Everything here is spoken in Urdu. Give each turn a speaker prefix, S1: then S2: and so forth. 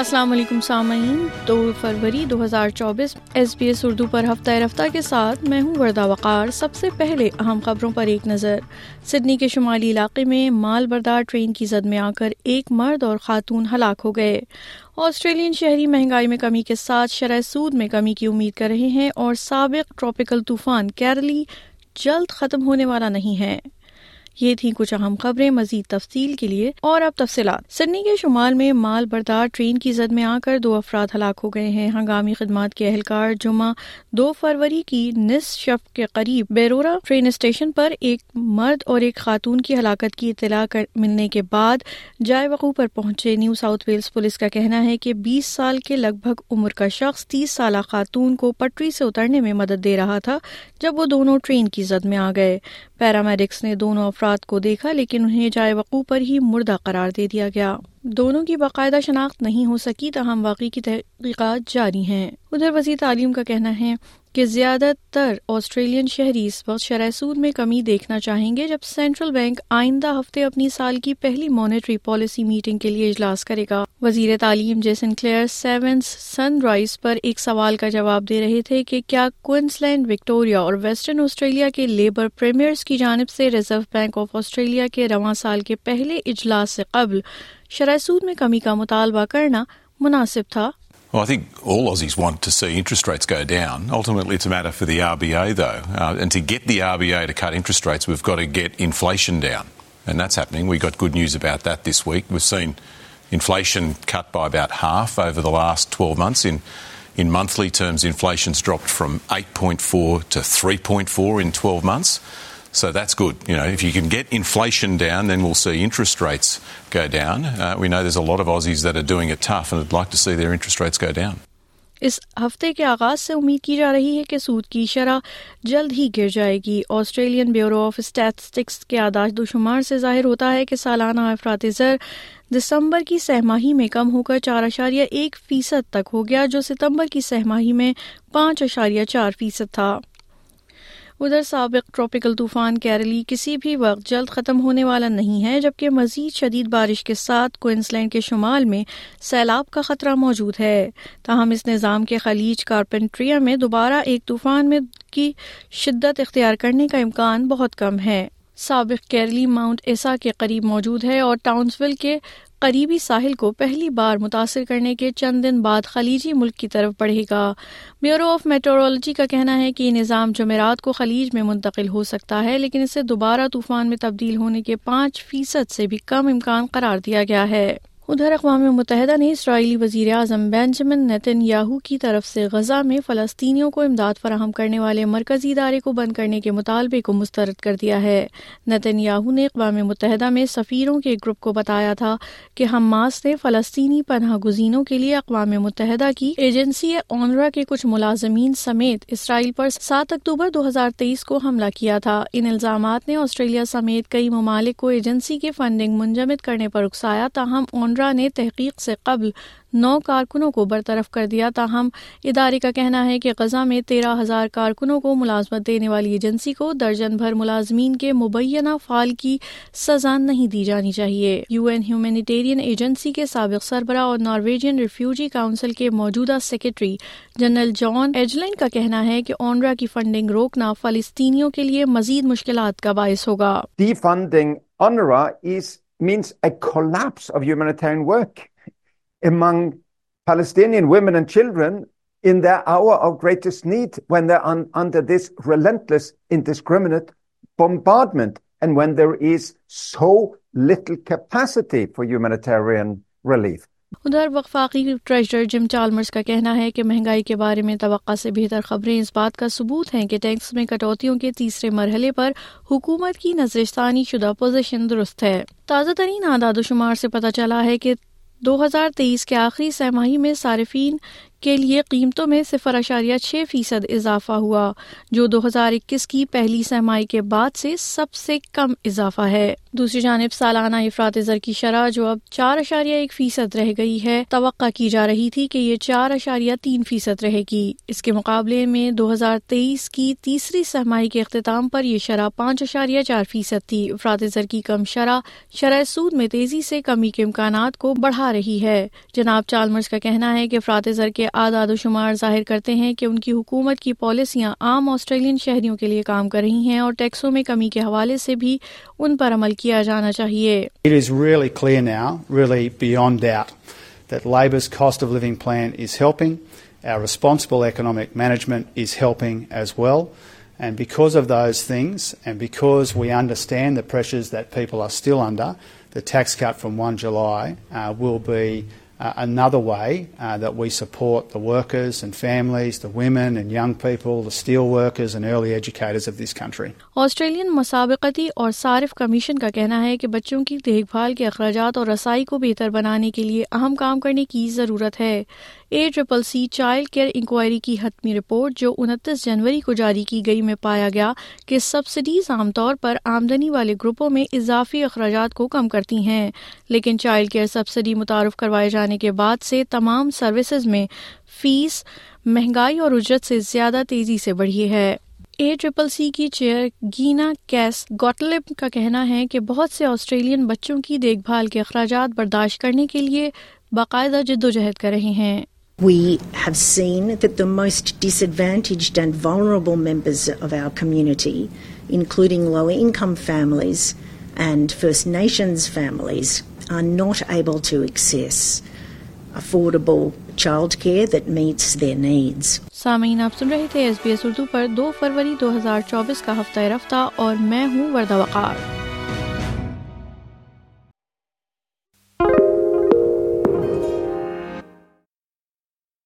S1: السلام علیکم سامعین، دو فروری دو ہزار چوبیس، ایس بی ایس اردو پر ہفتہ رفتہ کے ساتھ میں ہوں وردہ وقار۔ سب سے پہلے اہم خبروں پر ایک نظر۔ سڈنی کے شمالی علاقے میں مال بردار ٹرین کی زد میں آ کر ایک مرد اور خاتون ہلاک ہو گئے۔ آسٹریلین شہری مہنگائی میں کمی کے ساتھ شرح سود میں کمی کی امید کر رہے ہیں اور سابق ٹراپیکل طوفان کیرلی جلد ختم ہونے والا نہیں ہے۔ یہ تھی کچھ اہم خبریں، مزید تفصیل کے لیے اور اب تفصیلات۔ سڈنی کے شمال میں مال بردار ٹرین کی زد میں آ کر دو افراد ہلاک ہو گئے ہیں۔ ہنگامی خدمات کے اہلکار جمعہ دو فروری کی نس شف کے قریب بیرورا ٹرین اسٹیشن پر ایک مرد اور ایک خاتون کی ہلاکت کی اطلاع ملنے کے بعد جائے وقوع پر پہنچے۔ نیو ساؤتھ ویلز پولیس کا کہنا ہے کہ بیس سال کے لگ بھگ عمر کا شخص تیس سالہ خاتون کو پٹری سے اترنے میں مدد دے رہا تھا جب وہ دونوں ٹرین کی زد میں آ گئے۔ پیرامیڈکس نے دونوں افراد کو دیکھا لیکن انہیں جائے وقوع پر ہی مردہ قرار دے دیا گیا۔ دونوں کی باقاعدہ شناخت نہیں ہو سکی تاہم واقعی کی تحقیقات جاری ہیں۔ ادھر وزیر تعلیم کا کہنا ہے کہ زیادہ تر آسٹریلین شہری اس وقت شرح سود میں کمی دیکھنا چاہیں گے جب سینٹرل بینک آئندہ ہفتے اپنی سال کی پہلی مانیٹری پالیسی میٹنگ کے لیے اجلاس کرے گا۔ وزیر تعلیم جیسن کلیئر سیونس سن رائز پر ایک سوال کا جواب دے رہے تھے کہ کیا کوئنس لینڈ وکٹوریا اور ویسٹرن آسٹریلیا کے لیبر پریمیئرز کی جانب سے ریزرو بینک آف آسٹریلیا کے رواں سال کے پہلے اجلاس سے قبل شرح سود میں کمی کا مطالبہ کرنا مناسب تھا
S2: Well, I think all Aussies want to see interest rates go down. Ultimately, it's a matter for the RBA, though. Uh, and to get the RBA to cut interest rates, we've got to get inflation down. And that's happening. We got good news about that this week. We've seen inflation cut by about half over the last 12 months. In, in monthly terms, inflation's dropped from 8.4 to 3.4 in 12 months. So that's good. You know, if you can get inflation down, then we'll see interest rates go down. Uh, we know there's a lot of Aussies that are doing it tough and would like to see their interest rates go down.
S1: اس ہفتے کے آغاز سے امید کی جا رہی ہے کہ سود کی شرح جلد ہی گر جائے گی آسٹریلین بیورو آف اسٹیٹسٹکس کے آداش و شمار سے ظاہر ہوتا ہے کہ سالانہ افراد زر دسمبر کی سہ ماہی میں کم ہو کر چار اشاریہ ایک فیصد تک ہو گیا جو ستمبر کی سہ ماہی میں پانچ اشاریہ چار فیصد تھا ادھر سابق ٹراپیکل طوفان کیرلی کسی بھی وقت جلد ختم ہونے والا نہیں ہے، جبکہ مزید شدید بارش کے ساتھ کوئنسلینڈ کے شمال میں سیلاب کا خطرہ موجود ہے۔ تاہم، اس نظام کے خلیج کارپینٹریا میں دوبارہ ایک طوفان میں کی شدت اختیار کرنے کا امکان بہت کم ہے۔ سابق کیرلی ماؤنٹ ایسا کے قریب موجود ہے اور ٹاؤنسول کے قریبی ساحل کو پہلی بار متاثر کرنے کے چند دن بعد خلیجی ملک کی طرف بڑھے گا۔ بیورو آف میٹرولوجی کا کہنا ہے کہ یہ نظام جمعرات کو خلیج میں منتقل ہو سکتا ہے، لیکن اسے دوبارہ طوفان میں تبدیل ہونے کے پانچ فیصد سے بھی کم امکان قرار دیا گیا ہے۔ ادھر اقوام متحدہ نے اسرائیلی وزیر اعظم بینجمن نیتن یاہو کی طرف سے غزہ میں فلسطینیوں کو امداد فراہم کرنے والے مرکزی ادارے کو بند کرنے کے مطالبے کو مسترد کر دیا ہے۔ نیتن یاہو نے اقوام متحدہ میں سفیروں کے گروپ کو بتایا تھا کہ حماس نے فلسطینی پناہ گزینوں کے لیے اقوام متحدہ کی ایجنسی اونرا کے کچھ ملازمین سمیت اسرائیل پر سات اکتوبر دو ہزار تیئیس کو حملہ کیا تھا۔ ان الزامات نے آسٹریلیا سمیت کئی ممالک کو ایجنسی کی فنڈنگ منجمد کرنے پر اکسایا تاہم اونرا نے تحقیق سے قبل نو کارکنوں کو برطرف کر دیا تاہم، ادارے کا کہنا ہے کہ غزہ میں تیرہ ہزار کارکنوں کو ملازمت دینے والی ایجنسی کو درجن بھر ملازمین کے مبینہ فال کی سزا نہیں دی جانی چاہیے۔ یو این ہیومینیٹیرین ایجنسی کے سابق سربراہ اور نارویجین ریفیوجی کاؤنسل کے موجودہ سیکرٹری جنرل جان ایجلین کا کہنا ہے کہ اونرا کی فنڈنگ روکنا فلسطینیوں کے لیے مزید مشکلات کا باعث ہوگا۔
S3: Means a collapse of humanitarian work among Palestinian women and children in their hour of greatest need when they're un under this relentless, indiscriminate bombardment and when there is so little capacity for humanitarian relief.
S1: ادھر وفاقی ٹریجر جم چالمرز کا کہنا ہے کہ مہنگائی کے بارے میں توقع سے بہتر خبریں اس بات کا ثبوت ہیں کہ ٹیکس میں کٹوتیوں کے تیسرے مرحلے پر حکومت کی نظرستانی شدہ پوزیشن درست ہے۔ تازہ ترین اعداد و شمار سے پتہ چلا ہے کہ دو ہزار تیئیس کے آخری سہ ماہی میں صارفین کے لیے قیمتوں میں صفر اشاریہ چھ فیصد اضافہ ہوا، جو دو ہزار اکیس کی پہلی سہمائی کے بعد سے سب سے کم اضافہ ہے۔ دوسری جانب سالانہ افراد زر کی شرح، جو اب چار اشاریہ ایک فیصد رہ گئی ہے۔ توقع کی جا رہی تھی کہ یہ چار اشاریہ تین فیصد رہے گی۔ اس کے مقابلے میں دو ہزار تیئیس کی تیسری سہمائی کے اختتام پر یہ شرح پانچ اشاریہ چار فیصد تھی۔ افراد زر کی کم شرح شرح سود میں تیزی سے کمی کے امکانات کو بڑھا رہی ہے۔ جناب چالمرز کا کہنا ہے کہ افراد زر کے اعداد و شمار ظاہر کرتے ہیں کہ ان کی حکومت کی پالیسیاں عام آسٹریلین شہریوں کے لیے کام کر رہی ہیں اور ٹیکسوں میں کمی کے حوالے سے بھی ان پر عمل کیا جانا چاہیے
S4: It is really clear now, really beyond doubt, that Labor's cost of living plan is helping. Our responsible economic management is helping as well. And because of those things, and because we understand the pressures that people are still under, the tax cut from 1 July uh, will be uh, another way uh, that we support the workers and families, the women and young people, the steel workers and early educators of this country.
S1: Australian مسابقتی اور صارف کمیشن کا کہنا ہے کہ بچوں کی دیکھ بھال کے اخراجات اور رسائی کو بہتر بنانے کے لیے اہم کام کرنے کی ضرورت ہے A triple C child care inquiry کی حتمی رپورٹ جو انتیس جنوری کو جاری کی گئی میں پایا گیا کہ سبسڈیز عام طور پر آمدنی والے گروپوں میں اضافی اخراجات کو کم کرتی ہیں، لیکن چائلڈ کیئر سبسڈی متعارف کروائے جانے کے بعد سے تمام سروسز میں فیس، مہنگائی اور اجرت سے زیادہ تیزی سے بڑھی ہے۔ اے ٹریپل سی کی چیئر گینا کیس گوٹلپ کا کہنا ہے کہ بہت سے آسٹریلین بچوں کی دیکھ بھال کے اخراجات برداشت کرنے کے لیے باقاعدہ جدوجہد کر رہے ہیں۔
S5: We have seen that the most disadvantaged and vulnerable members of our community, including lower income families and First Nations families, are not able to access affordable childcare that meets their needs.
S1: سامعین آپ سن رہے تھے ایس بی ایس اردو پر دو فروری دو ہزار چوبیس کا ہفتہ رفتہ اور میں ہوں وردہ وقار